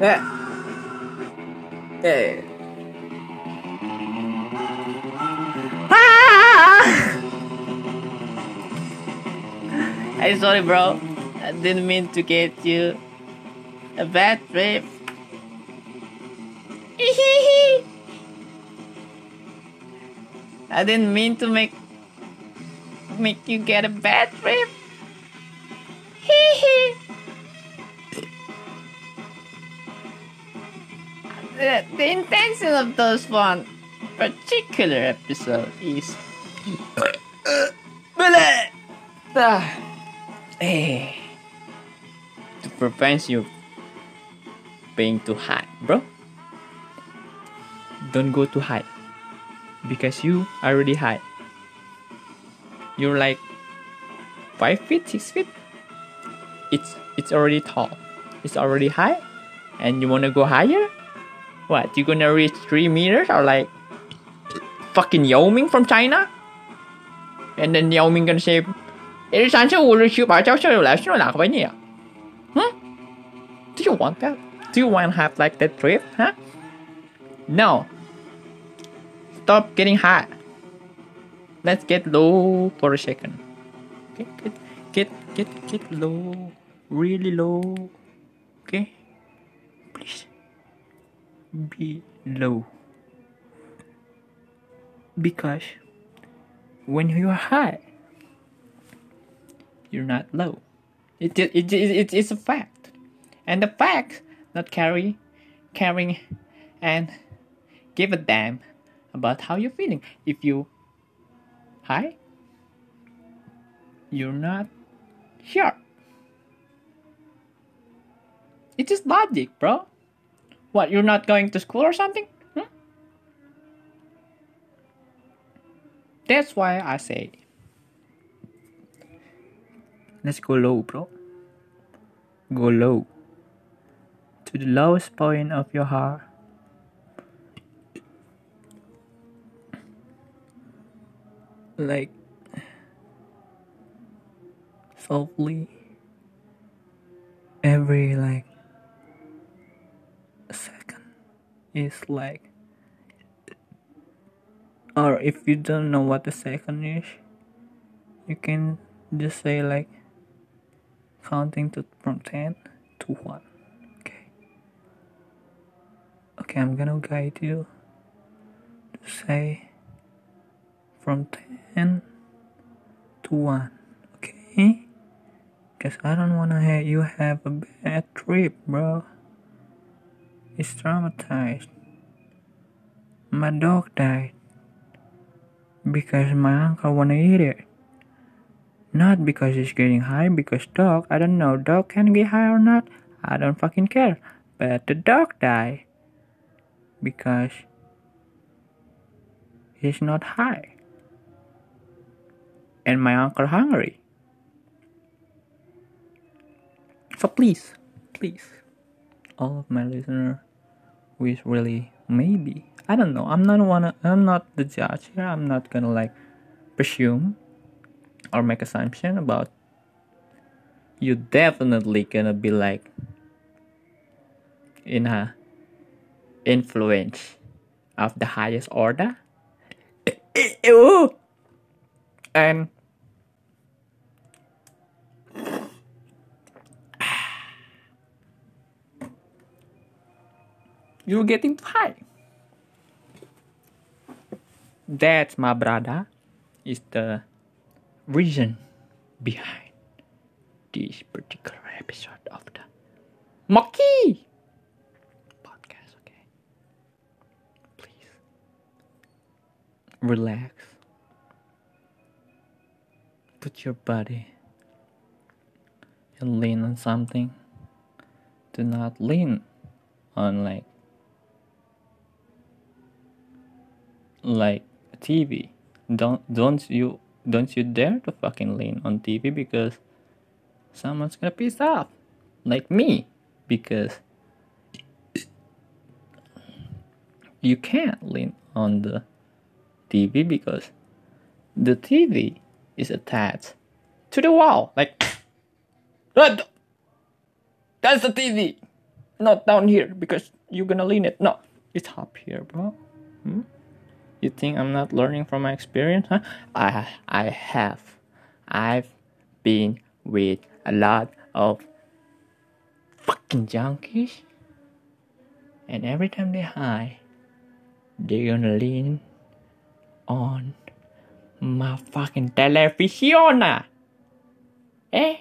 Eh. Eh. Ah! I'm sorry, bro. I didn't mean to get you a bad trip. I didn't mean to make make you get a bad trip. The, the intention of those one particular episode is. Eh. to prevent you being too high, bro. Don't go too high because you are already high. You're like five feet, six feet. It's it's already tall. It's already high, and you wanna go higher? What? You gonna reach three meters or like fucking Yao Ming from China? And then Yao Ming gonna say, "一三四五六七八九十六来十六哪个为你啊？Hmm? Do you want that? Do you want to have like that trip? Huh? No. Stop getting high. Let's get low for a second. Okay, get get get get low, really low. Be low. Because when you are high, you're not low. It, it, it, it, it's a fact. And the fact not carry, caring and give a damn about how you're feeling. If you high, you're not sure. It's just logic, bro. What, you're not going to school or something? Hmm? That's why I say, let's go low, bro. Go low. To the lowest point of your heart. Like, softly. Every, like, second is like or if you don't know what the second is you can just say like counting to from 10 to 1 okay? Okay i'm gonna guide you to say from 10 to 1 okay? Because i don't want to have you have a bad trip bro it's traumatized my dog died because my uncle wanna eat it. Not because it's getting high, because dog, I don't know, dog can get high or not, I don't fucking care. But the dog died because he's not high. And my uncle hungry. So please, please, all of my listeners, wish really maybe I don't know. I'm not wanna. I'm not the judge here. I'm not gonna like presume or make assumption about. You definitely gonna be like in a influence of the highest order. And you're getting high. That, my brother, is the reason behind this particular episode of the Monkey podcast. Okay, please relax, put your body and lean on something. Do not lean on like like TV. Don't don't you don't you dare to fucking lean on TV because someone's gonna piss off. Like me. Because you can't lean on the TV because the TV is attached to the wall. Like that's the TV. Not down here because you're gonna lean it. No, it's up here, bro. Hmm? You think I'm not learning from my experience, huh? I I have. I've been with a lot of fucking junkies. And every time they high, they're gonna lean on my fucking television. Eh?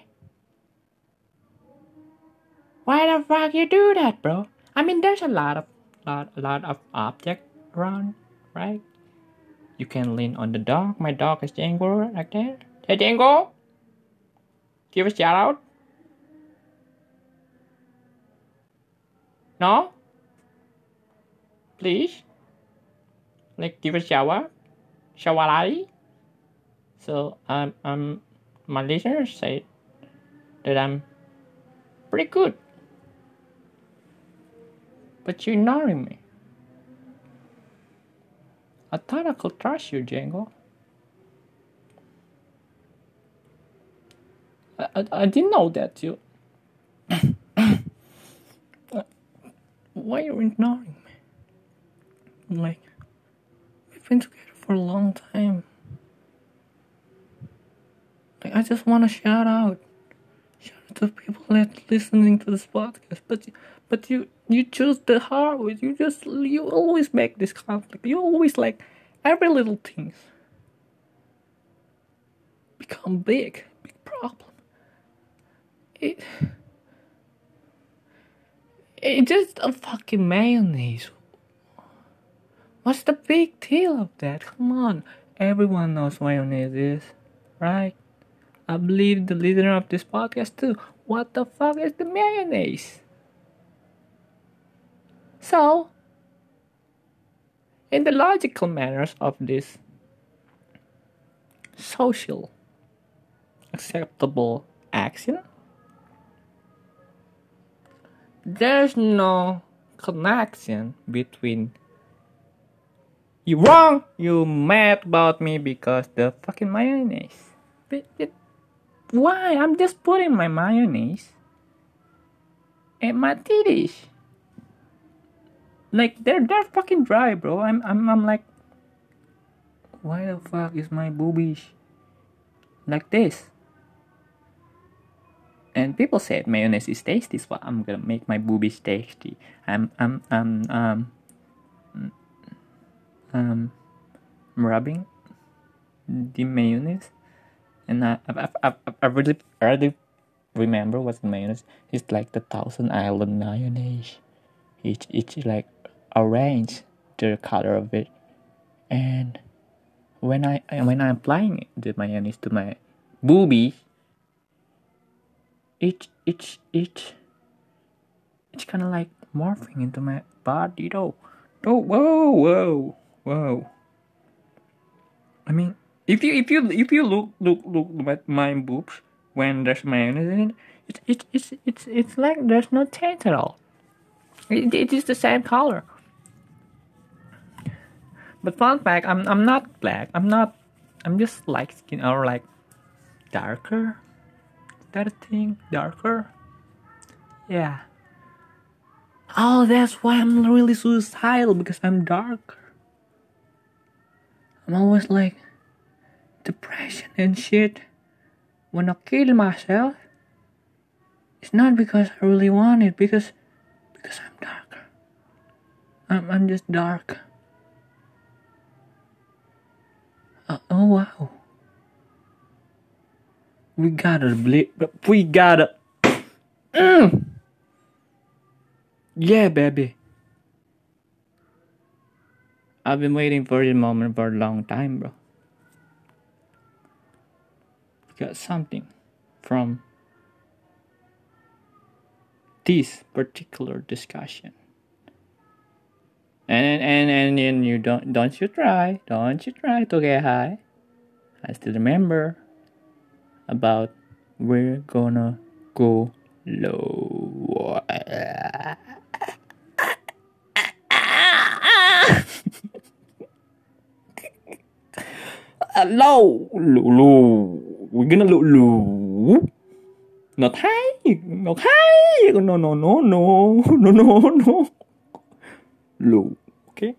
Why the fuck you do that, bro? I mean, there's a lot of lot, a lot of object around, right? You can lean on the dog. My dog is Django like that. Hey, Django, give a shout out. No? Please? Like, give a shower? Shower So, um, um, my listeners say that I'm pretty good. But you're ignoring me. I thought I could trust you, Django. I, I, I didn't know that you. Why are you ignoring me? Like, we've been together for a long time. Like, I just want to shout out, shout out to people that listening to this podcast. But, but you, you choose the hard way. You just, you always make this conflict. You always like every little things become big, big problem. It, it's just a fucking mayonnaise. What's the big deal of that? Come on, everyone knows mayonnaise is, right? I believe the leader of this podcast too. What the fuck is the mayonnaise? So, in the logical manners of this social acceptable action, there's no connection between you wrong, you mad about me because the fucking mayonnaise. But, why? I'm just putting my mayonnaise and my titties. Like they're they're fucking dry, bro. I'm I'm I'm like, why the fuck is my boobies like this? And people said mayonnaise is tasty, so I'm gonna make my boobies tasty. I'm I'm I'm um um rubbing the mayonnaise and I, I, I, I really, I really remember what's mayonnaise. It's like the Thousand Island mayonnaise. It's, it's like orange, the color of it. And when I when I'm applying the mayonnaise to my boobies, it it it it's kind of like morphing into my body though. Oh, whoa, whoa, whoa. I mean, if you if you if you look look look at my boobs when there's mayonnaise in it, it's it's it's it's, it's like there's no taste at all. It, it is the same color. But fun fact, I'm I'm not black. I'm not. I'm just light skin or like darker. Is That a thing darker. Yeah. Oh, that's why I'm really suicidal because I'm darker. I'm always like depression and shit, when I kill myself, it's not because I really want it, because because I'm darker. I'm I'm just dark. Uh, oh wow. We gotta believe, we gotta. Mm. Yeah, baby. I've been waiting for this moment for a long time, bro got something from this particular discussion. And and and, and you don't don't you try, don't you try to get high. I still remember about we're gonna go low. low, low, low we're gonna look low. not high, not high. No, no, no, no, no, no, no. Low. Okay.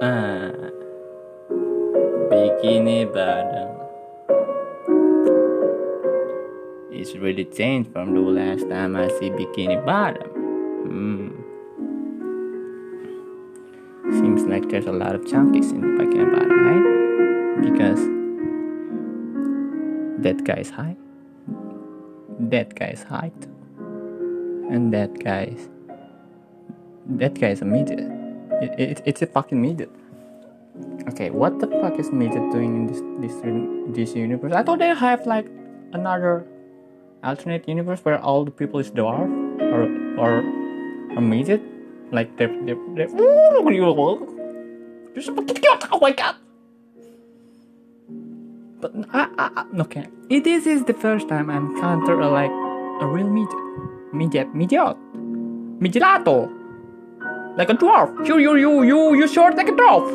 Ah, bikini bottom. It's really changed from the last time I see bikini bottom. Hmm. Seems like there's a lot of chunkies in the bikini bottom, right? Because that guy's high, that guy guy's height, and that guy's that guy's a midget. It, it, it's a fucking midget. Okay, what the fuck is midget doing in this this this universe? I thought they have like another alternate universe where all the people is dwarf or or a midget. Like they're they're, they're. Oh my god. But I, I, I okay. This is the first time I encounter a, uh, like a real midget, midget, midget, midgelato like a dwarf. You, you, you, you, you short like a dwarf.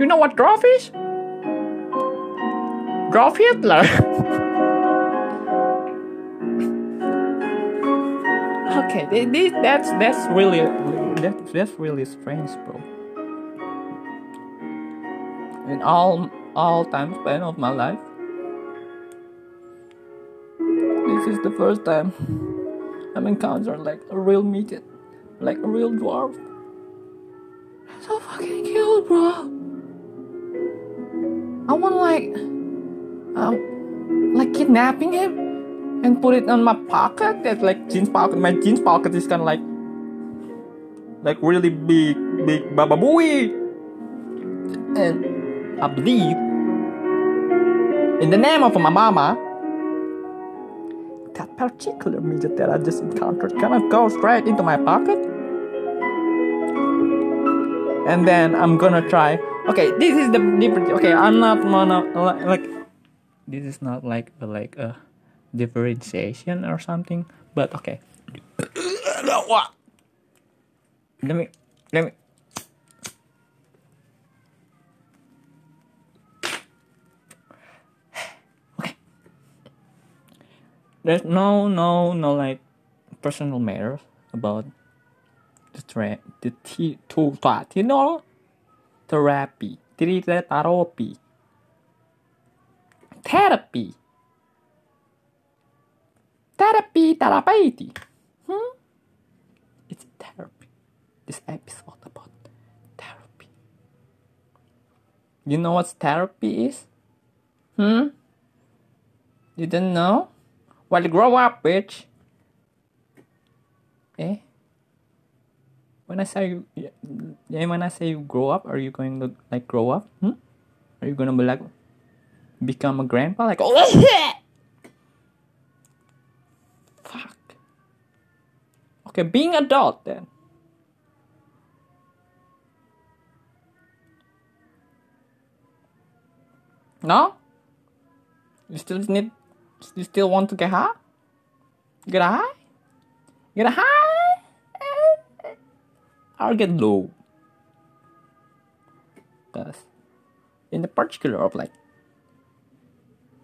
You know what dwarf is? Dwarf Hitler. okay, this, that's that's really that's that's really strange, bro. In all all time span of my life, this is the first time I'm encountering like a real midget like a real dwarf. So fucking cute, bro. I want like, um, like kidnapping him and put it on my pocket. That like jeans pocket. My jeans pocket is kind of like, like really big, big baba booey. And I believe, in the name of my mama, that particular midget that I just encountered of goes right into my pocket. And then I'm gonna try. Okay, this is the different. Okay, I'm not mono like. This is not like a, like a differentiation or something. But okay. Let me. Let me. There's no no no like personal matters about the tra- the t to you know? Therapy. Therapy therapy. Therapy therapy. Hmm? It's therapy. This episode about therapy. You know what therapy is? Hmm? You didn't know well, grow up, bitch. Eh? When I say you, yeah, when I say you grow up, are you going to like grow up? Hmm? Are you gonna be like become a grandpa? Like oh! Fuck. Okay, being adult then. No? You still need you still want to get high? Get high? Get high? Or get low? Because in the particular of like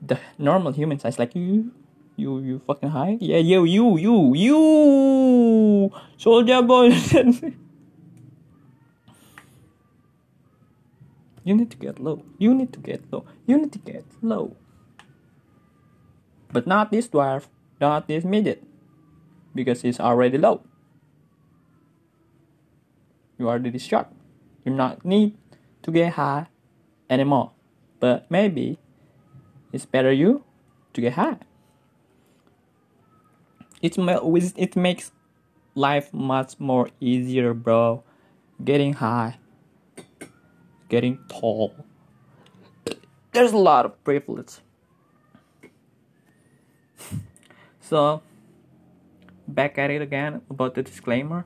the normal human size, like you, you, you fucking high? Yeah, you, you, you, you, soldier boy. you need to get low. You need to get low. You need to get low. But not this dwarf, not this midget, because it's already low. You already short. You not need to get high anymore. But maybe it's better you to get high. It it makes life much more easier, bro. Getting high, getting tall. There's a lot of privilege So, back at it again about the disclaimer.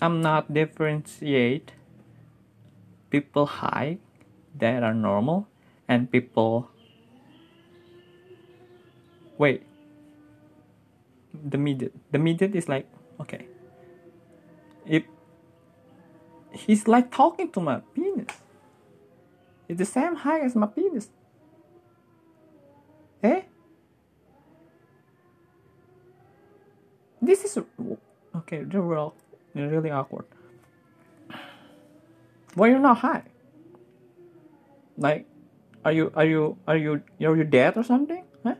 I'm not differentiate people high that are normal and people wait the median the median is like okay if he's like talking to my penis. It's the same height as my penis. Eh? This is okay. They're real, they're really awkward. Why you're not high? Like, are you are you are you are you dead or something? Huh?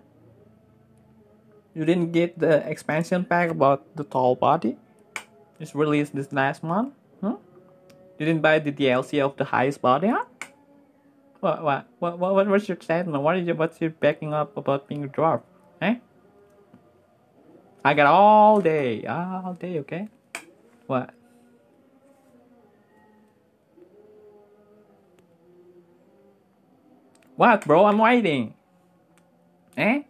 You didn't get the expansion pack about the tall body? It's released this last month. Huh? You didn't buy the DLC of the highest body, huh? What what what what what's your statement? What is your what's your backing up about being a dwarf? Eh? I got all day, all day, okay? What? What, bro? I'm waiting. Eh?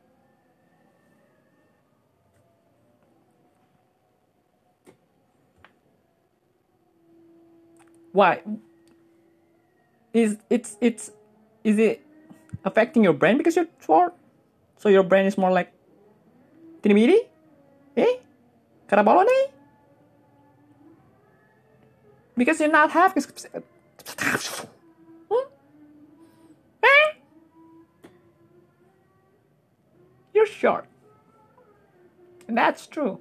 Why? Is it's it's is it affecting your brain because you're short? So your brain is more like tinimiri? Eh? Karabolo nih? Because you're not half Hmm? Eh? You're short. And that's true.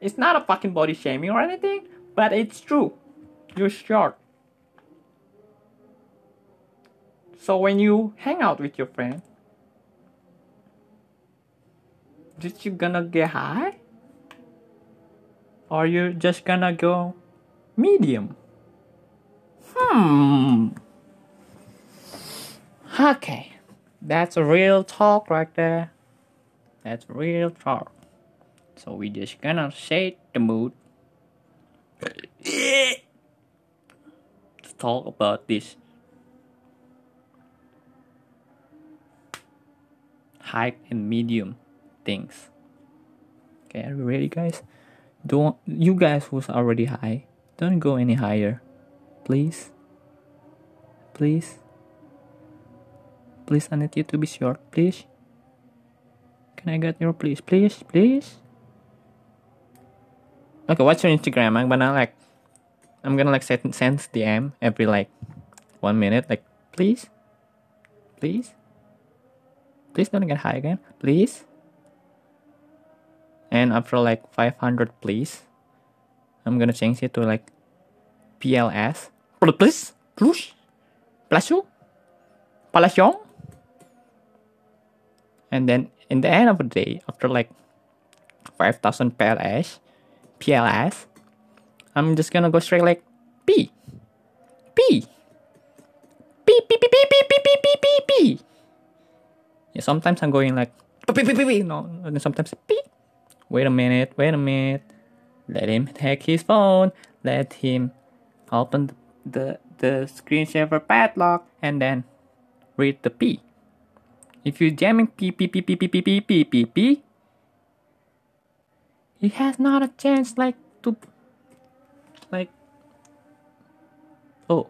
It's not a fucking body shaming or anything, but it's true. You're short. So when you hang out with your friend, did you gonna get high? Or you just gonna go medium? Hmm. Okay. That's a real talk right there. That's real talk. So we just gonna shade the mood. to talk about this high and medium things. Okay, are you ready, guys? Don't you guys who's already high, don't go any higher, please. Please. Please, I need you to be short, please. Can I get your please, please, please? Okay, what's your Instagram? I'm gonna like, I'm gonna like send send DM every like one minute, like please, please, please don't get high again, please. And after like 500, please, I'm gonna change it to like PLS, please, plus, plasu, palation. And then in the end of the day, after like 5000 PLS, PLS, I'm just gonna go straight like P, P, P, P, P, P, P, P, P, P, P, P. Yeah, sometimes I'm going like P, P, P, P, no, and sometimes P. Wait a minute, wait a minute. Let him take his phone. Let him open the the screensaver padlock and then read the P. If you're jamming P P P P P P P P P P, he has not a chance like to like oh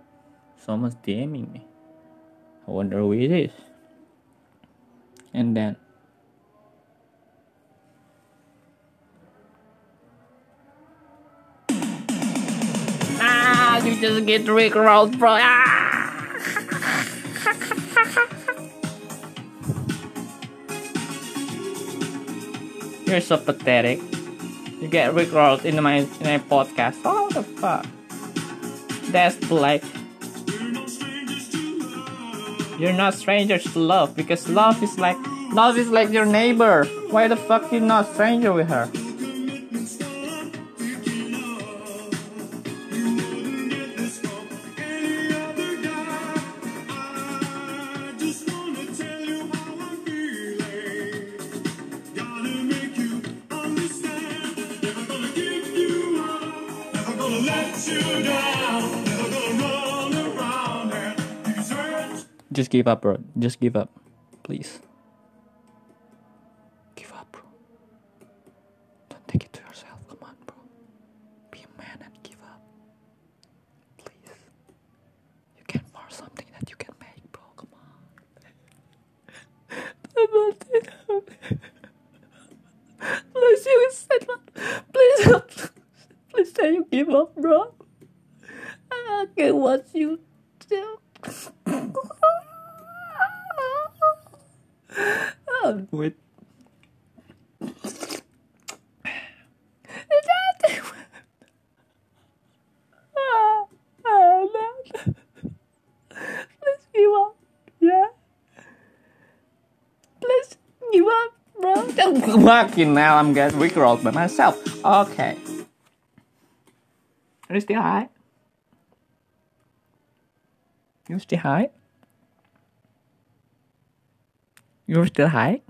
someone's DMing me. I wonder who it is. And then Ah, you just get Rick Ross, bro. Ah! You're so pathetic. You get Rick Ross in my in my podcast. Oh, the fuck? That's like you're not strangers to love because love is like love is like your neighbor. Why the fuck you not stranger with her? Just give up, bro. Just give up. Please. Give up, bro. Don't take it to yourself. Come on, bro. Be a man and give up. Please. You can force something that you can make, bro. Come on. Please, you said Please, please can you give up, bro. I can't watch you Fucking now I'm getting rickrolled by myself. Okay. Are you still high? You still high? You're still high?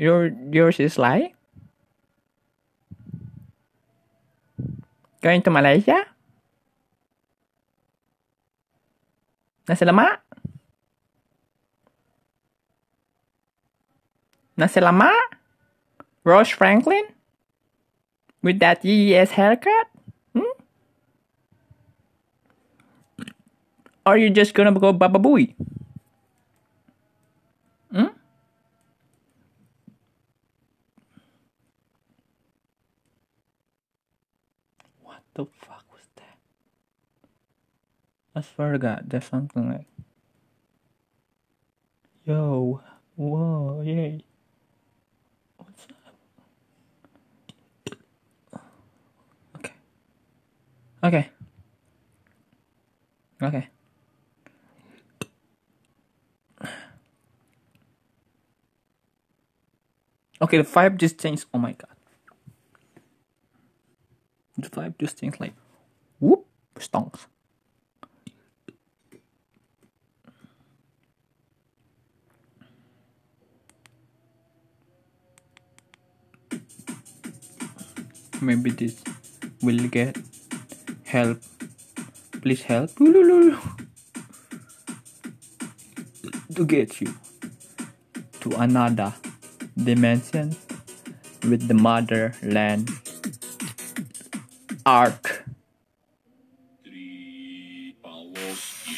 Your yours is high? Going to Malaysia? Nasi lemak? Lemak? Rose Franklin? With that YES haircut? Hmm? Or you just gonna go Baba Booey? Hmm? What the fuck was that? I swear to God, there's something like. Yo, whoa, yay. What's up? Okay. Okay. Okay. Okay, the vibe just changed. Oh my god. The vibe just changed like whoop stonks. Maybe this will get help. Please help to get you to another dimension with the motherland arc. Tripaloski,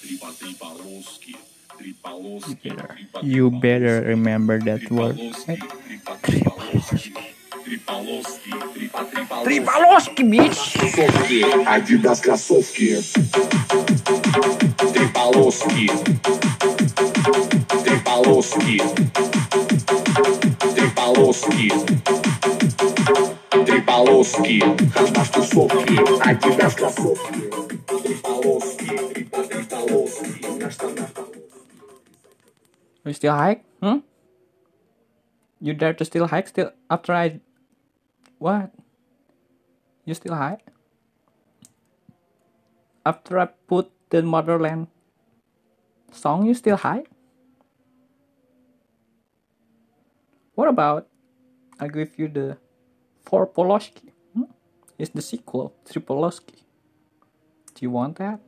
tripa tripaloski, tripaloski, You better, tripa you better remember that word. tripaloski, tripa tripaloski, tripaloski, tripa tripaloski. Tripaloski, bitch! Кроссовки, Adidas кроссовки. Три полоски. Три полоски. Три полоски. Три полоски. Adidas кроссовки, Adidas кроссовки. Три полоски, три по три полоски. Наш там, наш там. You still hike? Hmm? You dare to still hike still after I what? You still high? After I put the motherland song you still high? What about I give you the four Poloski? Hmm? It's the sequel, Three Poloski. Do you want that?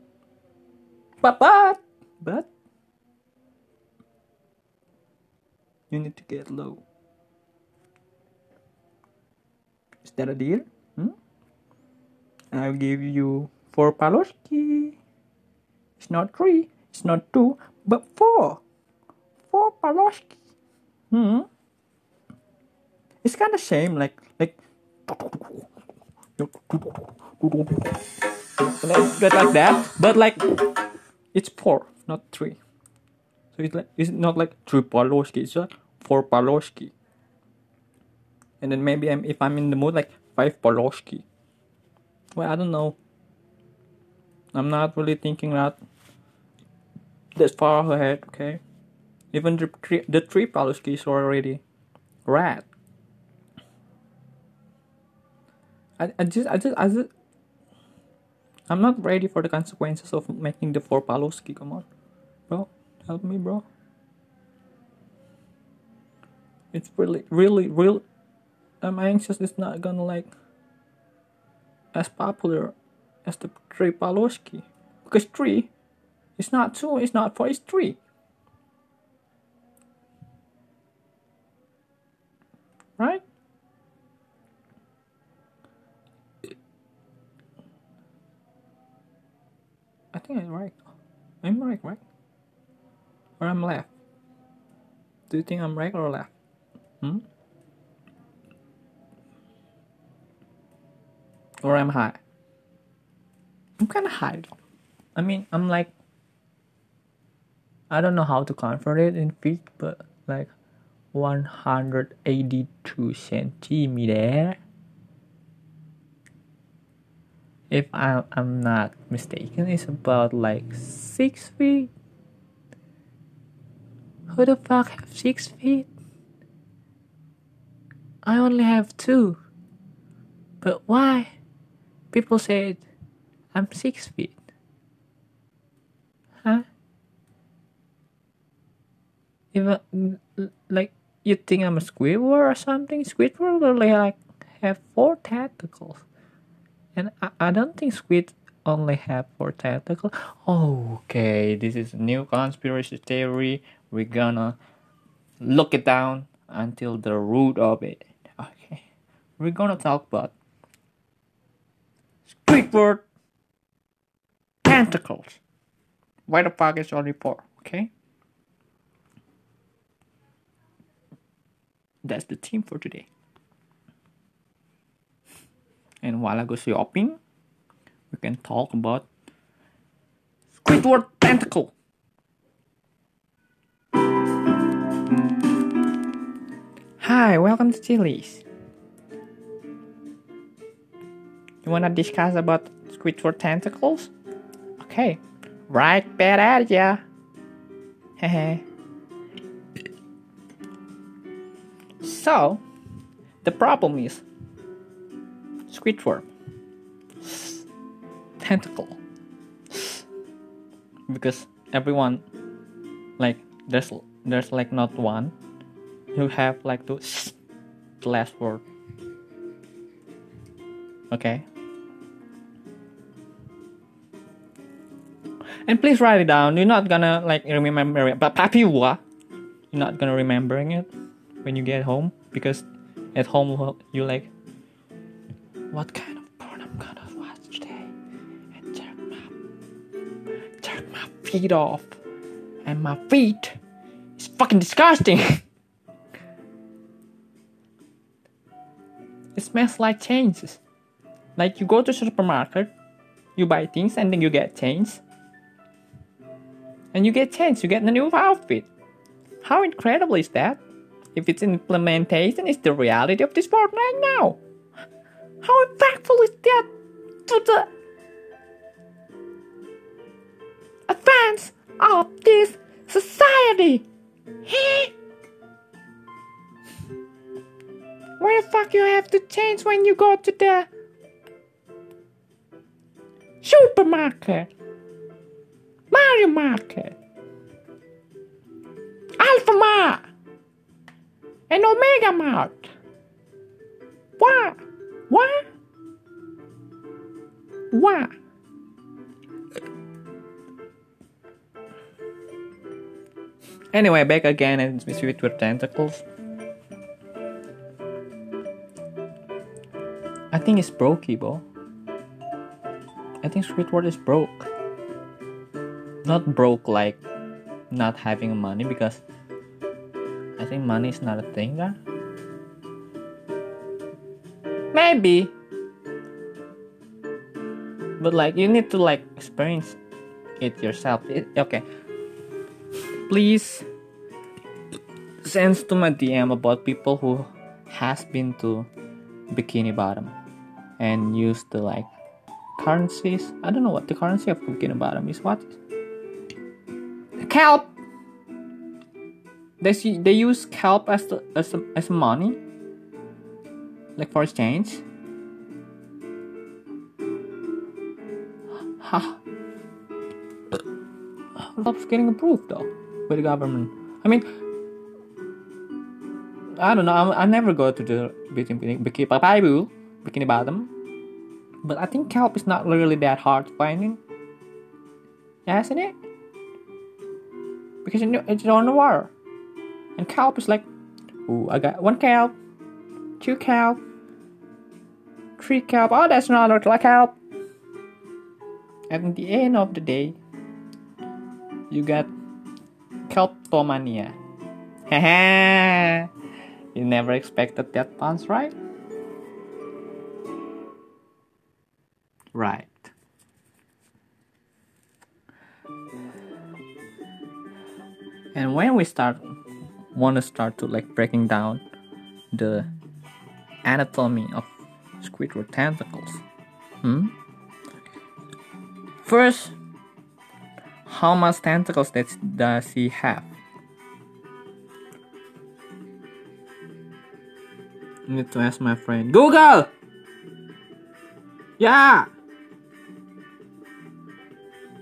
But but but you need to get low. That a deal? Hmm? I'll give you four Paloski. It's not three, it's not two, but four. Four Paloski. Hmm. It's kind of shame, like like. Like, like that, but like it's four, not three. So it's like it's not like three Paloski, it's like four Paloski. And then maybe I'm if I'm in the mood like five Paloski. Well, I don't know. I'm not really thinking that that far ahead. Okay, even the three the three already red. I, I just I just I just I'm not ready for the consequences of making the four Paloski. Come on, bro, help me, bro. It's really, really, real. I'm anxious. It's not gonna like as popular as the three Paloski because three, it's not two, it's not four, it's three. Right? I think I'm right. I'm right, right? Or I'm left? Do you think I'm right or left? Hmm? Or I'm high. I'm kind of high though. I mean, I'm like, I don't know how to convert it in feet, but like 182 centimeter. If I, I'm not mistaken, it's about like six feet. Who the fuck have six feet? I only have two. But why? People said I'm six feet. Huh? I, like you think I'm a Squidward or something? Squidward only like have four tentacles, and I, I don't think squid only have four tentacles. Okay, this is a new conspiracy theory. We're gonna look it down until the root of it. Okay, we're gonna talk about Squidward tentacles. Why the fuck is only four? Okay. That's the theme for today. And while I go shopping, we can talk about Squidward tentacle. Hi, welcome to Chili's. You wanna discuss about Squidward tentacles? Okay, right bad at ya. Hehe. so, the problem is Squidward tentacle because everyone like there's there's like not one you have like to the last word okay and please write it down. You're not gonna like remember it. But papi you're not gonna remembering it when you get home? Because at home you like what kind of porn i'm gonna watch today? And jerk my jerk my feet off. And my feet is fucking disgusting. It smells like changes. Like you go to supermarket you buy things and then you get change and you get change you get a new outfit how incredible is that if its implementation is the reality of this world right now how impactful is that to the advance of this society Heh? Why the fuck you have to change when you go to the supermarket? Mario Market, Alfamart, and Omega Mart. What? What? What? Anyway, back again and with with tentacles. I think it's broke, bro. I think Squidward is broke. Not broke like not having money because I think money is not a thing there. Maybe. But like you need to like experience it yourself. It, okay. Please send to my DM about people who has been to Bikini Bottom and use the like currencies. I don't know what the currency of Bikini Bottom is. What? Kelp. They they use kelp as the, as as money, like for exchange. Ha. Kelp's getting approved though by the government. I mean, I don't know. I, I never go to the bikini bikini bikini, bottom, but I think kelp is not really that hard finding, isn't it? Because it's on the water, and kelp is like, oh, I got one kelp, two kelp, three kelp. Oh, that's another like kelp. At the end of the day, you got kelptomania. Haha. You never expected that punch, right? Right. And when we start want to start to like breaking down the anatomy of Squidward tentacles. Hmm? First, how much tentacles that does he have? Need to ask my friend Google. Yeah.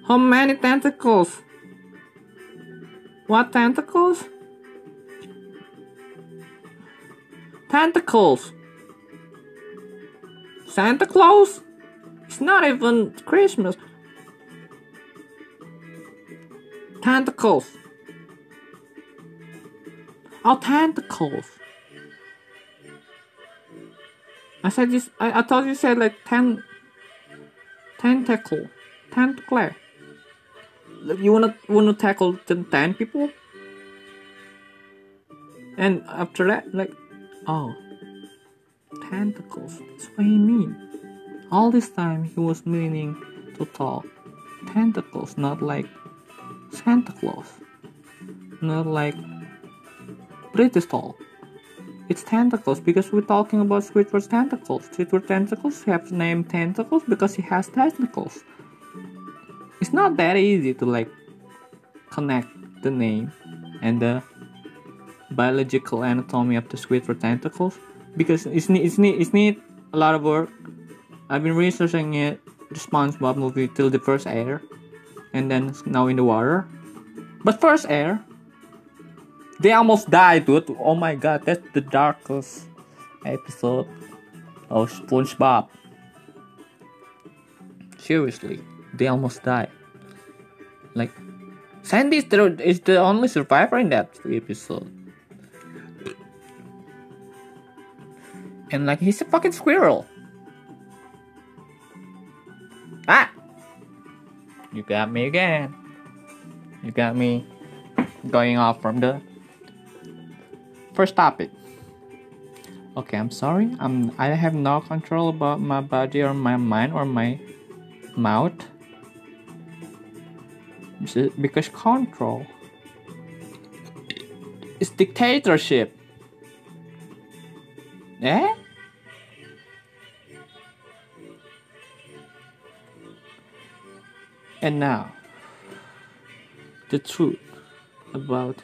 How many tentacles? What tentacles? Tentacles. Santa Claus? It's not even Christmas. Tentacles. Oh, tentacles. I said this. I, I thought you said like ten. Tentacle, tentacle. You wanna wanna tackle ten people? And after that, like, oh, tentacles. That's what he mean. All this time he was meaning to talk tentacles, not like Santa Claus, not like British talk. It's tentacles because we're talking about Squidward's tentacles. Squidward tentacles have the name tentacles because he has tentacles. It's not that easy to like connect the name and the biological anatomy of the Squidward tentacles because it's need it's need it's need a lot of work. I've been researching it, the SpongeBob movie till the first air, and then now in the water. But first air, they almost died, dude. Oh my god, that's the darkest episode of SpongeBob. Seriously, they almost died. Like, Sandy is the, is the only survivor in that episode. And like, he's a fucking squirrel. Ah! You got me again. You got me going off from the first topic. Okay, I'm sorry. I'm I have no control about my body or my mind or my mouth. Is- Because control is dictatorship. Eh? And now, the truth about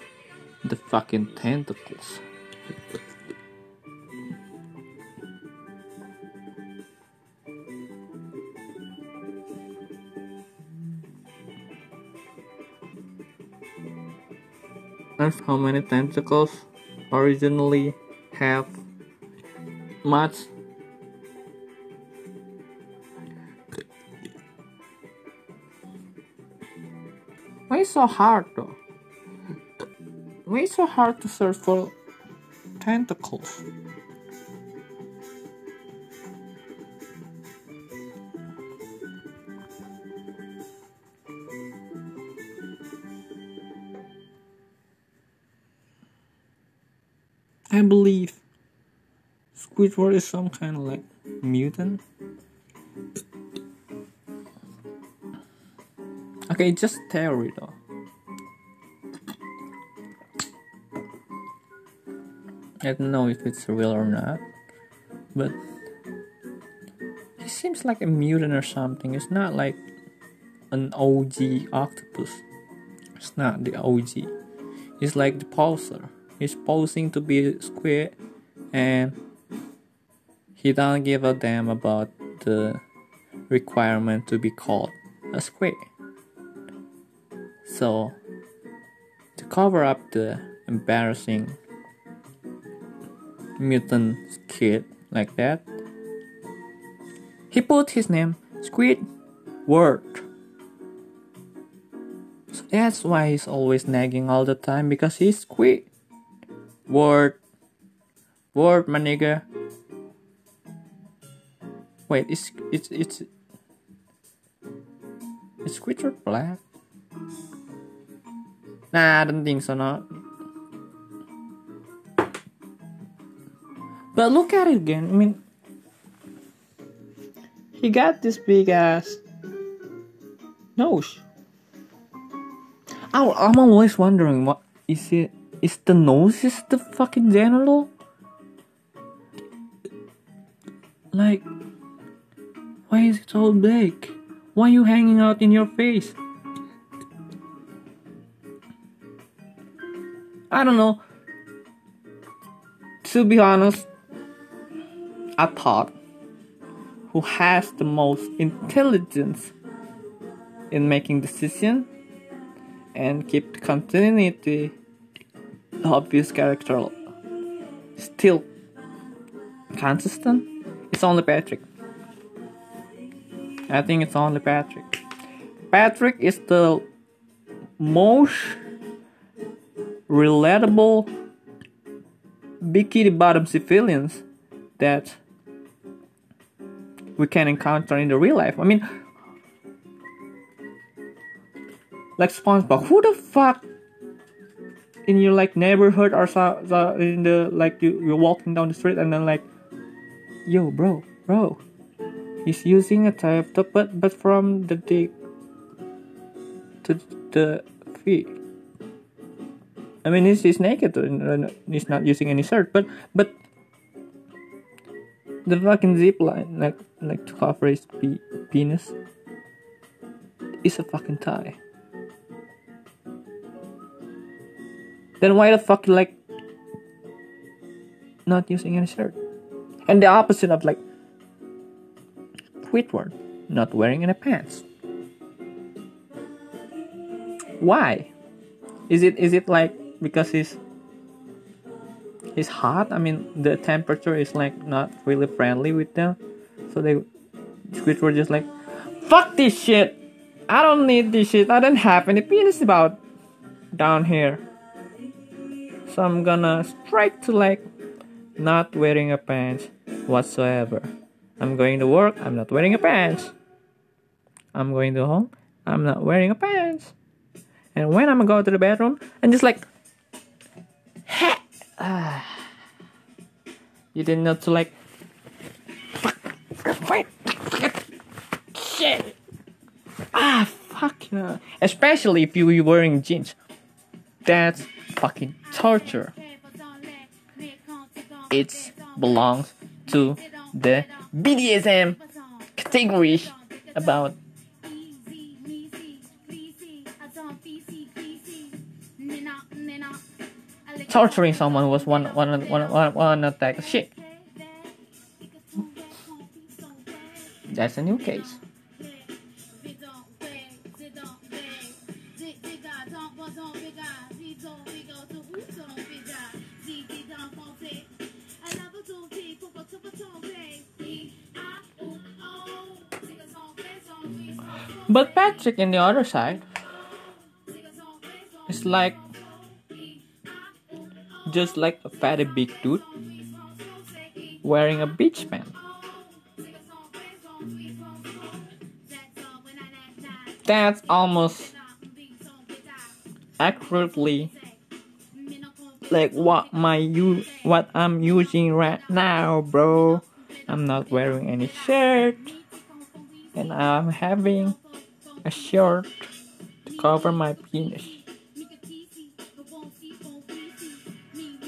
the fucking tentacles. How many tentacles originally have much Why so hard though? Why so hard to search for tentacles? I believe Squidward is some kind of like mutant. Okay, just theory though. I don't know if it's real or not, but he seems like a mutant or something. It's not like an OG octopus. It's not the OG. It's like the poser. He's posing to be squid, and he don't give a damn about the requirement to be called a squid. So, to cover up the embarrassing mutant kid like that, he put his name Squidward. So that's why he's always nagging all the time because he's Squid. Word. Word, my nigga. Wait, it's it's it's is Squidward black? Nah, I don't think so. Not. But look at it again. I mean, he got this big ass nose. I, I'm always wondering what is it? Is the nose is the fucking genital? Like, why is it so big? Why you hanging out in your face? I don't know. To be honest, I thought who has the most intelligence in making decision and keep the continuity obvious character still consistent. It's only patrick. I think it's only patrick. Patrick is the most relatable bikini bottom civilians that we can encounter in the real life. I mean, like SpongeBob, who the fuck in your like neighborhood or so, so in the like you you're walking down the street and then like, yo, bro, bro, he's using a type top, but but from the dick to the feet. I mean, he's, he's naked and he's not using any shirt, but but the fucking zip line, like like to cover his pe- penis, is a fucking tie. Then why the fuck you like not using any shirt? And the opposite of like quit Squidward, not wearing any pants. Why? Is it is it like because he's he's hot? I mean the temperature is like not really friendly with them. So they quit Squidward just like fuck this shit. I don't need this shit. I don't have any penis about down here. So I'm gonna strike to like not wearing a pants whatsoever. I'm going to work, I'm not wearing a pants. I'm going to home, I'm not wearing a pants. And when I'm gonna go to the bedroom, I'm just like. You didn't know to like shit ah fuck no. Especially if you were wearing jeans. That's fucking torture. It belongs to the BDSM category about torturing someone was one one one one one attack shit. That's a new case. But Patrick in the other side is like just like a fatty big dude wearing a beach pant. That's almost accurately like what my u what I'm using right now, bro. I'm not wearing any shirt and I'm having a shirt to cover my penis.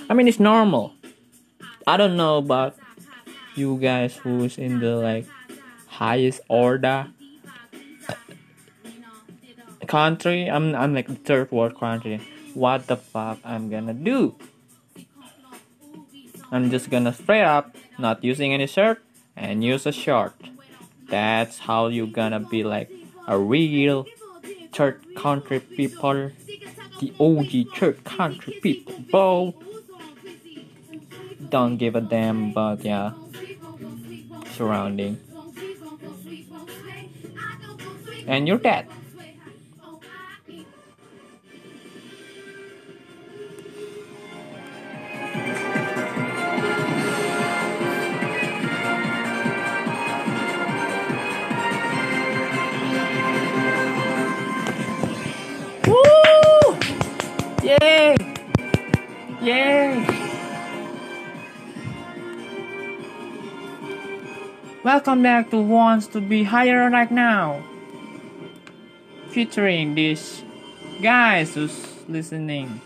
I mean, it's normal. I don't know about you guys who's in the like highest order country. I'm I'm like third world country. What the fuck I'm gonna do? I'm just gonna straight up not using any shirt and use a short. That's how you gonna be like a real third country people, the OG third country people, bro. Don't give a damn about yeah surrounding. And you're dead. Welcome back to Wants to Be Higher Right Now. Featuring these guys who's listening.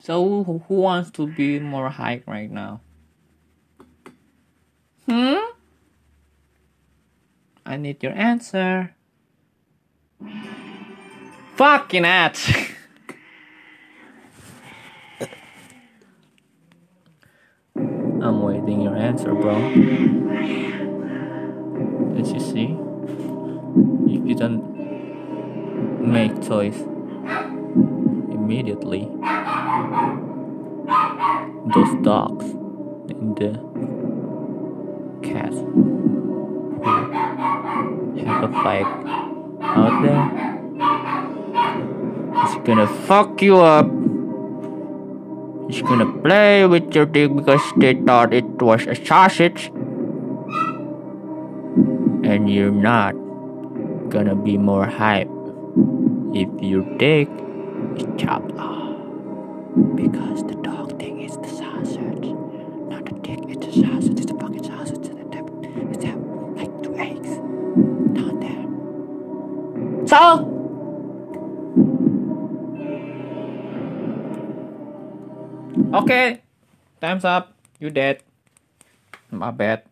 So who, who wants to be more high right now? Hmm? I need your answer. Fucking ass. I'm waiting your answer, bro. As you see, if you don't make choice immediately, those dogs and the cats have a fight out there. It's gonna fuck you up. He's gonna play with your dick because they thought it was a sausage. And you're not gonna be more hype if your dick is chopped off. Because the dog thing is the sausage. Not the dick, it's the sausage. It's the fucking sausage. It's the it's have like two eggs down there. So Okay, time's up. You dead. My bad.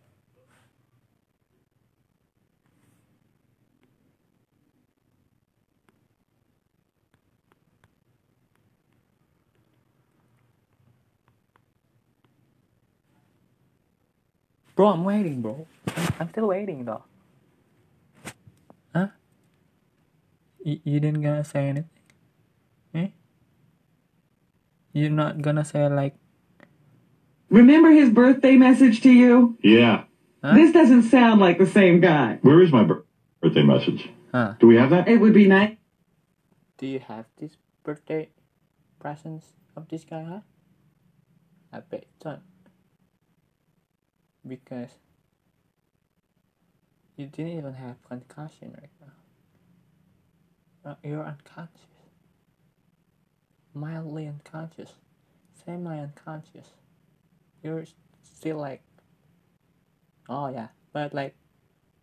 Bro, I'm waiting, bro. I'm, I'm still waiting, though. Huh? You, you didn't gonna say anything? Eh? You're not gonna say like, Remember his birthday message to you? Yeah. Huh? This doesn't sound like the same guy. Where is my bir- birthday message? huh? Do we have that? It would be nice. Do you have this birthday presents of this guy, huh? I bet don't. Because you didn't even have concussion right now. Uh, You're unconscious. Mildly unconscious. Semi unconscious. You're still like, oh yeah, but like,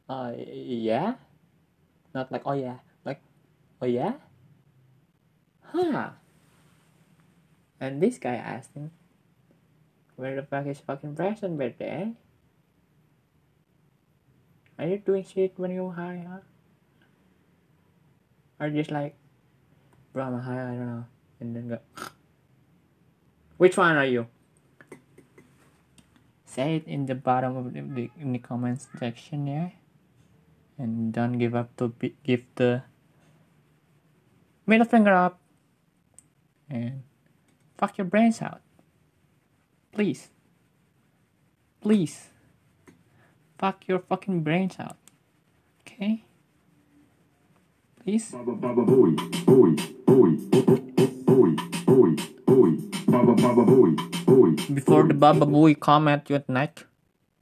uh, yeah? Not like, oh yeah, like, oh yeah? Huh. And this guy asked him, Where the fuck is fucking present birthday? Are you doing shit when you're high, huh? Or just like, bro, I'm high, I don't know. And then go, Which one are you? Say it in the bottom of the, the in the comments section, yeah? And don't give up to be, give the middle finger up and fuck your brains out. Please. Please. Fuck your fucking brains out. Okay? Please? Baba Baba Booey, Booey, Booey, Baba Baba Booey, Booey. Before the Baba Booey comment you at night,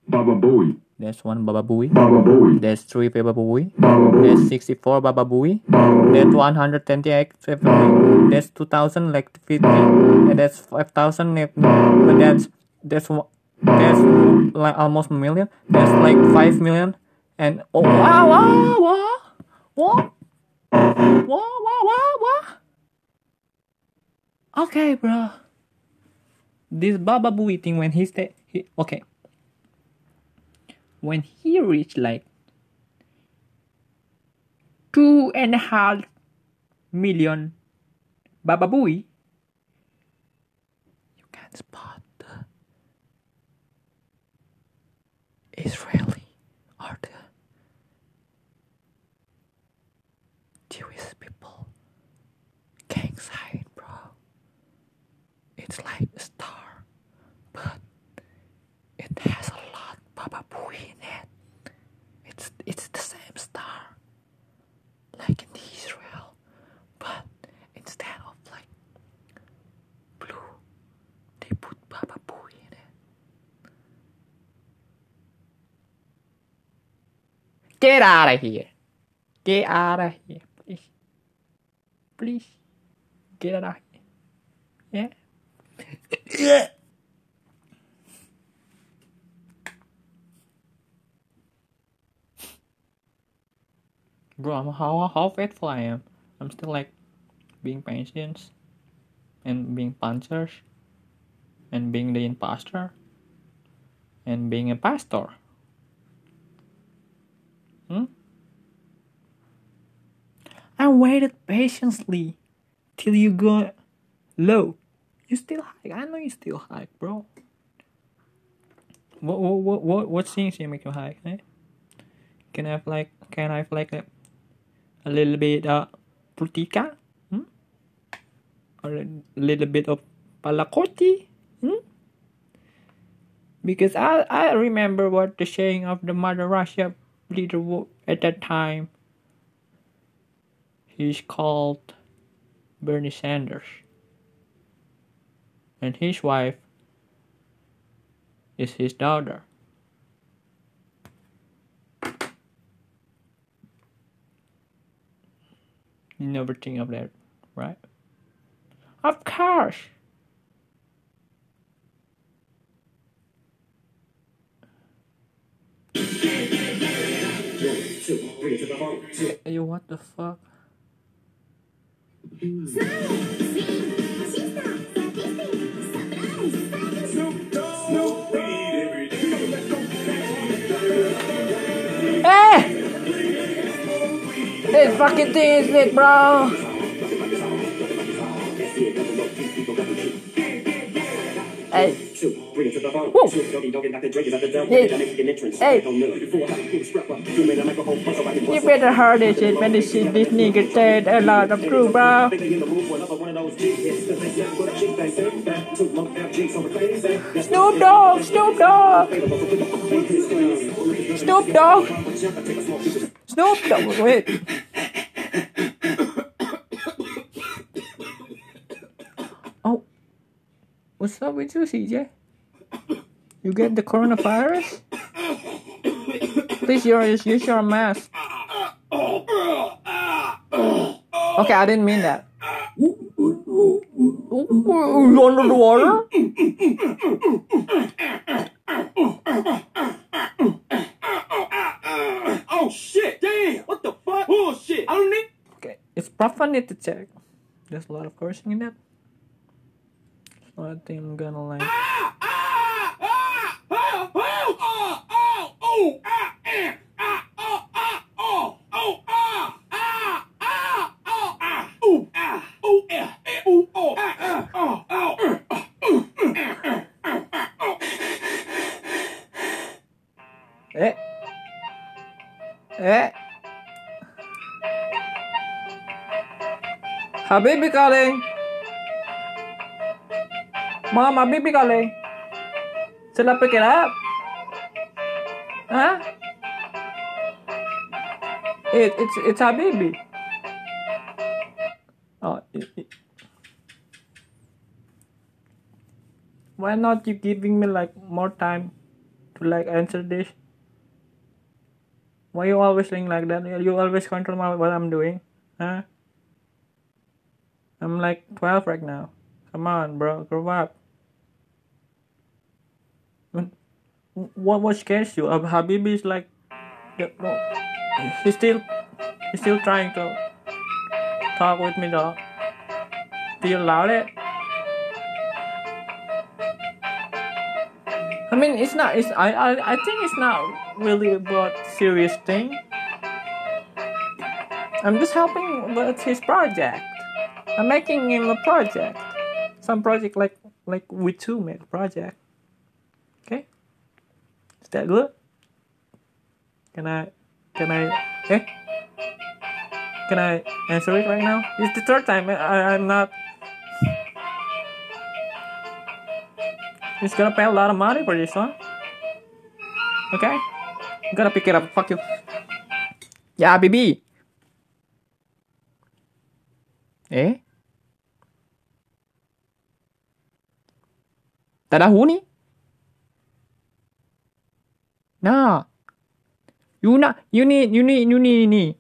Baba Booey, there's one Baba Booey. Baba Booey, There's three Baba Booey. Baba There's 64 Baba Booey. Baba There's Booey, 128 Booey. There's 2000 like 50. And that's 5000 if- But that's, that's, that's like almost a million. That's like 5 million. And oh, wow, wow, wow. What? Wow, wow, wow, wow. Okay, bro. This Baba Booey thing when he stay, he, okay. When he reached like two and a half million Baba Booey, you can spot the Israeli or the Jewish people gang sign, bro. It's like a star, it has a lot Baba Booey in it. It's it's the same star, like in Israel, but instead of like blue, they put Baba Booey in it. Get out of here! Get out of here, please. Please, get out of here. Yeah. bro, I'm, how how faithful I am. I'm still like being patient and being punchers and being the imposter and being a pastor. Hmm? I waited patiently till you got low. You still high. I know you still high, bro. What what what what, what things you make you high? Eh? Can I have like can I have like a, a little bit uh frutica? Hmm? Or a little bit of palacotti? Hmm? Because I I remember what the saying of the Mother Russia leader at that time. He's called Bernie Sanders. And his wife is his daughter. You never think of that, right? Of course. You what the fuck? This fucking thing is lit, bro. Hey. Woo. Hey. You better heard this shit when this shit this nigga said a lot of true, bro. Snoop Dogg, Snoop Dogg, Snoop Dogg, Snoop Dogg. Wait. Oh, what's up with you, CJ? You get the coronavirus? Please use your mask. Okay, I didn't mean that. Ooh, under the? Oh shit! Damn! What the fuck? Bullshit! I don't need. Okay, it's proper need to check. There's a lot of cursing in that. So I think I'm gonna like. Ah! Ah! Ah! Ah! Oh! Oh! Oh! Oh! Ah! Eh! Ah! Oh! Ah! Oh! Oh! Ah! Ah! Ah! Oh! Ah! Ooh! Ah! Ooh! Eh! Eh! Ooh! Oh! Ah! Eh? Eh? Habibi calling. Mom, Habibi calling. Should I pick it up? Huh? It, it's it's Habibi. Oh, it, it. Why not you giving me like more time to like answer this? Why you always saying like that? You always control my, what I'm doing, huh? I'm like 12 right now. Come on, bro, grow up. What what, scares you? Habibi is like, he's still he's still trying to talk with me though. Do you allow it? I mean, it's not. It's I. I. I think it's not really about serious thing. I'm just helping with his project. I'm making him a project. Some project like like we two make project. Okay. Is that good? Can I? Can I? Okay. Can I answer it right now? It's the third time. I, I'm not. He's gonna pay a lot of money for this one. Okay? I'm gonna pick it up. Fuck you. Yeah, baby. Eh? Tadahuni? Nah. You not you need you need you need need.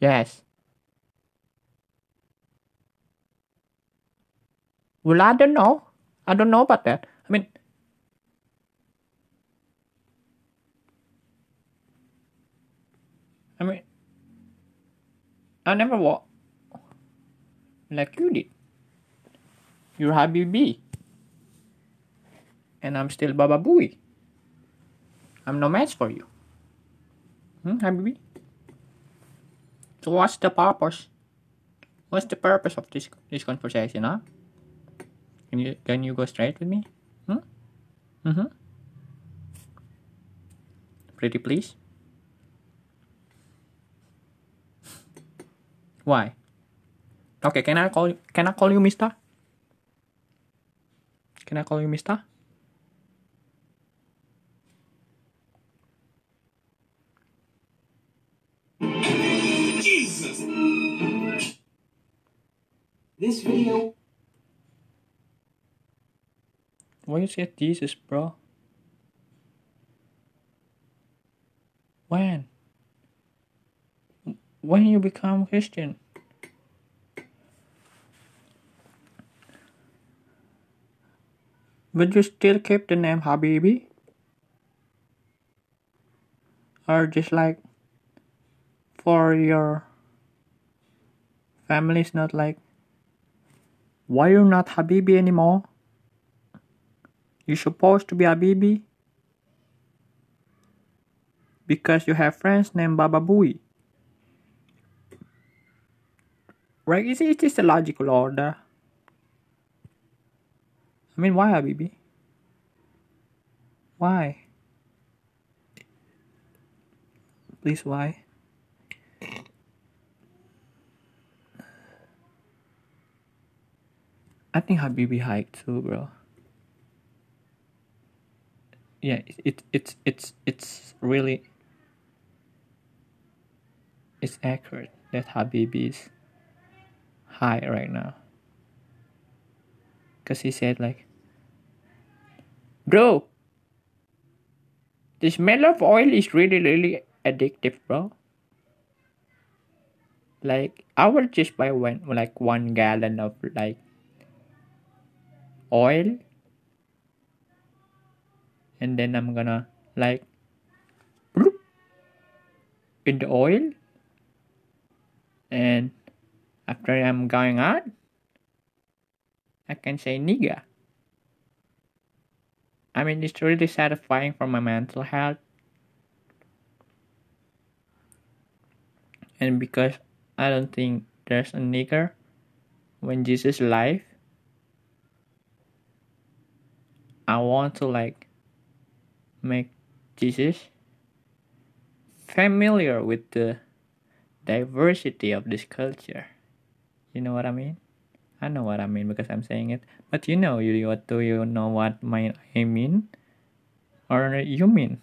Yes. Well, I don't know. I don't know about that. I mean, I mean, I never walk like you did. You're Habibi. And I'm still Baba Booey. I'm no match for you. Hmm, Habibi? So what's the purpose? What's the purpose of this this conversation, huh? Can you can you go straight with me? Hmm? Mm-hmm. Pretty please? Why? Okay, can I call you can I call you Mister? Can I call you Mister? Jesus! This video Why you say Jesus, bro? When? When you become Christian? But you still keep the name Habibi? Or just like for your family's not like why you're not Habibi anymore? You're supposed to be a baby Because you have friends named Baba Booey. Right? Is it is just a logical order? I mean, why Habibi? Why? Please, why? I think Habibi hiked too, bro. Yeah, it, it it's it's it's really it's accurate that Habibi is high right now. Cause he said like, bro, the smell of oil is really really addictive, bro. Like I will just buy one like one gallon of like oil and then I'm gonna like bloop. in the oil. And after I'm going out I can say nigga. I mean it's really satisfying for my mental health. And because I don't think there's a nigger when Jesus alive I want to like make Jesus familiar with the diversity of this culture. You know what I mean? I know what I mean because I'm saying it. But you know, you what do you know what my I mean? Or you mean?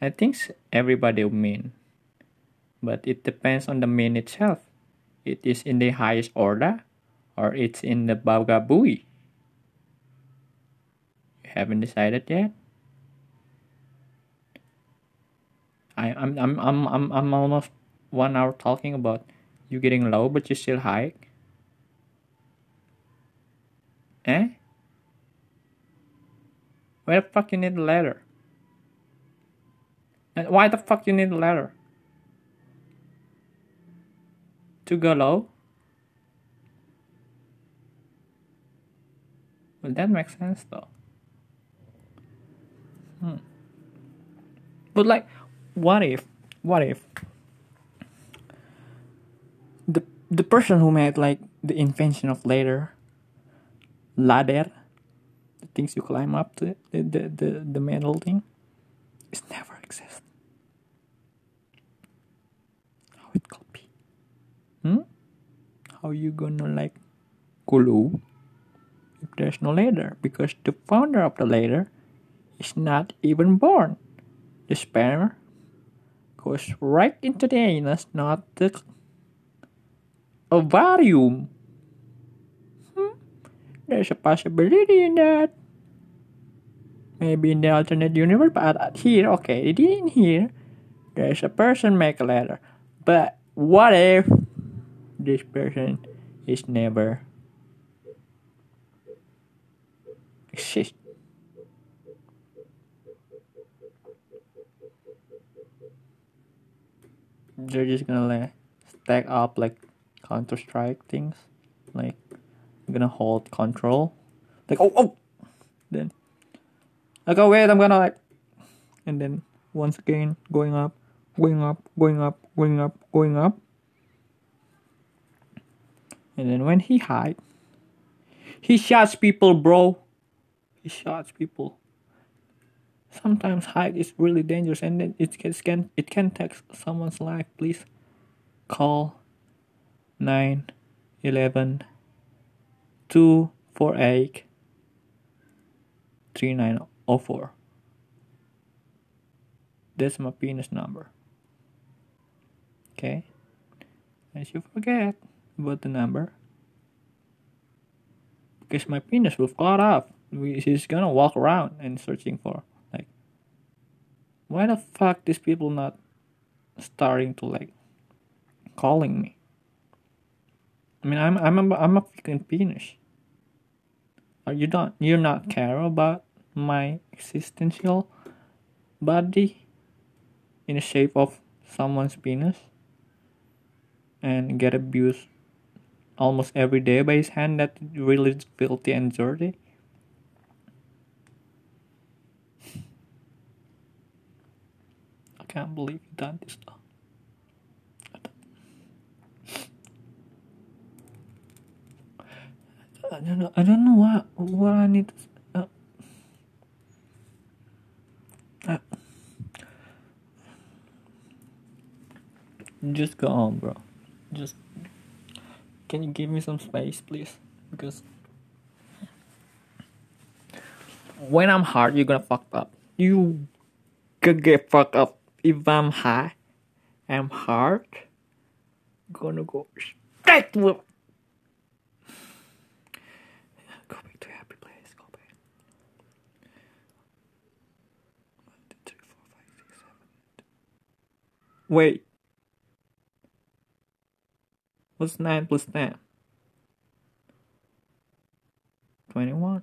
I think everybody mean. But it depends on the mean itself. It is in the highest order or it's in the Baba Booey. Haven't decided yet? I, I'm, I'm, I'm, I'm, I'm almost one hour talking about you getting low, but you still high. Eh? Why the fuck you need a ladder? And why the fuck you need a ladder? To go low? Well, that makes sense though. Hmm. But like, what if, what if the the person who made like the invention of ladder, ladder, the things you climb up to, the the the, the metal thing, is never exist. How it could be? Hmm? How you gonna like glue if there's no ladder? Because the founder of the ladder is not even born. The sperm goes right into the anus, not the ovarium. Hmm? There's a possibility in that. Maybe in the alternate universe, but here, okay, it in here, there's a person make a letter. But what if this person is never exist? They're just gonna like stack up like Counter Strike things, like I'm gonna hold control, like oh oh, then I go oh, wait I'm gonna like, and then once again going up, going up, going up, going up, going up, and then when he hide, he shots people, bro. He shots people sometimes hide is really dangerous and it can, it can take someone's life. Please call 9 11 248 3904 that's my penis number. Okay? As you forget about the number because my penis will cut off he's gonna walk around and searching for why the fuck these people not starting to like calling me? I mean i'm i'm a, i'm a fucking penis. Are you not you're not care about my existential body in the shape of someone's penis? And get abused almost every day by his hand that really is filthy and dirty I can't believe you done this stuff. I don't know. I don't know what what I need. To, uh, uh, just go on, bro. Just can you give me some space, please? Because when I'm hard, you're gonna fuck up. You could get fucked up if I'm high. I'm hard. Gonna go straight to. Go back to happy place. Go back. One, two, three, four, five, six, seven. Wait. What's 9 plus 10? 21.